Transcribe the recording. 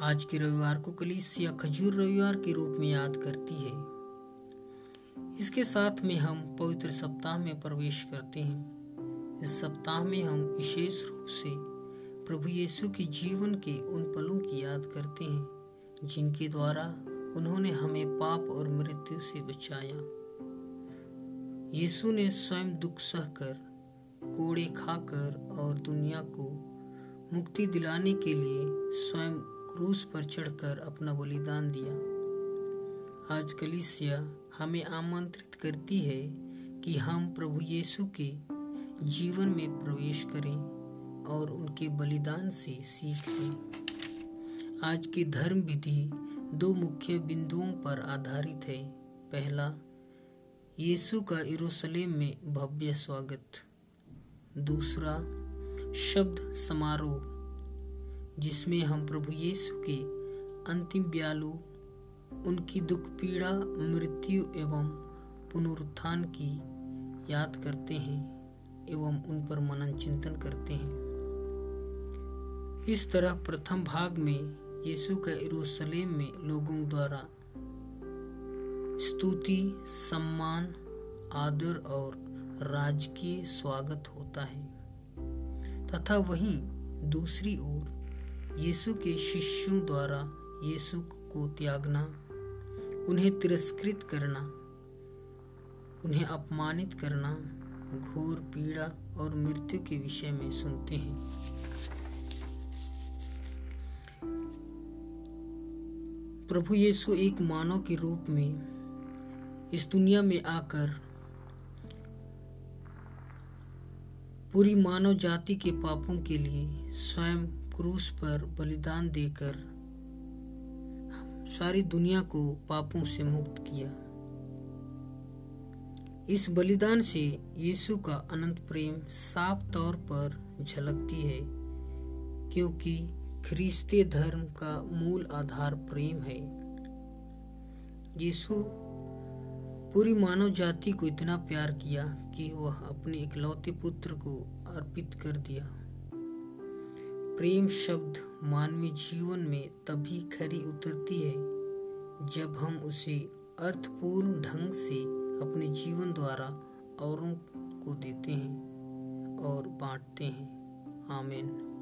आज के रविवार को कलीसिया खजूर रविवार के रूप में याद करती है। इसके साथ में हम पवित्र सप्ताह में प्रवेश करते हैं। इस सप्ताह में हम विशेष रूप से प्रभु यीशु के जीवन के उन पलों की याद करते हैं, जिनके द्वारा उन्होंने हमें पाप और मृत्यु से बचाया। यीशु ने स्वयं दुख सहकर, कोड़े खाकर और दुनिया को मुक्ति दिलाने के लिए स्वयं क्रूस पर चढ़कर अपना बलिदान दिया। आज कलिसिया हमें आमंत्रित करती है कि हम प्रभु यीशु के जीवन में प्रवेश करें और उनके बलिदान से सीख लें। आज की धर्म विधि दो मुख्य बिंदुओं पर आधारित है। पहला, यीशु का यरूशलेम में भव्य स्वागत। दूसरा, शब्द समारोह। जिसमें हम प्रभु यीशु के अंतिम ब्यालु, उनकी दुख, पीड़ा, मृत्यु एवं पुनरुत्थान की याद करते हैं एवं उन पर मनन चिंतन करते हैं। इस तरह प्रथम भाग में यीशु का यरूशलेम में लोगों द्वारा स्तुति, सम्मान, आदर और राजकीय स्वागत होता है। तथा वहीं दूसरी ओर यीशु के शिष्यों द्वारा यीशु को त्यागना, उन्हें तिरस्कृत करना, उन्हें अपमानित करना, घोर पीड़ा और मृत्यु के विषय में सुनते हैं। प्रभु यीशु एक मानव के रूप में इस दुनिया में आकर पूरी मानव जाति के पापों के लिए स्वयं क्रूस पर बलिदान देकर सारी दुनिया को पापों से मुक्त किया। इस बलिदान से यीशु का अनंत प्रेम साफ़ तौर पर झलकती है, क्योंकि ख्रिस्तीय धर्म का मूल आधार प्रेम है। यीशु पूरी मानव जाति को इतना प्यार किया कि वह अपने इकलौते पुत्र को अर्पित कर दिया। प्रेम शब्द मानवीय जीवन में तभी खरी उतरती है, जब हम उसे अर्थपूर्ण ढंग से अपने जीवन द्वारा औरों को देते हैं और बांटते हैं। आमीन।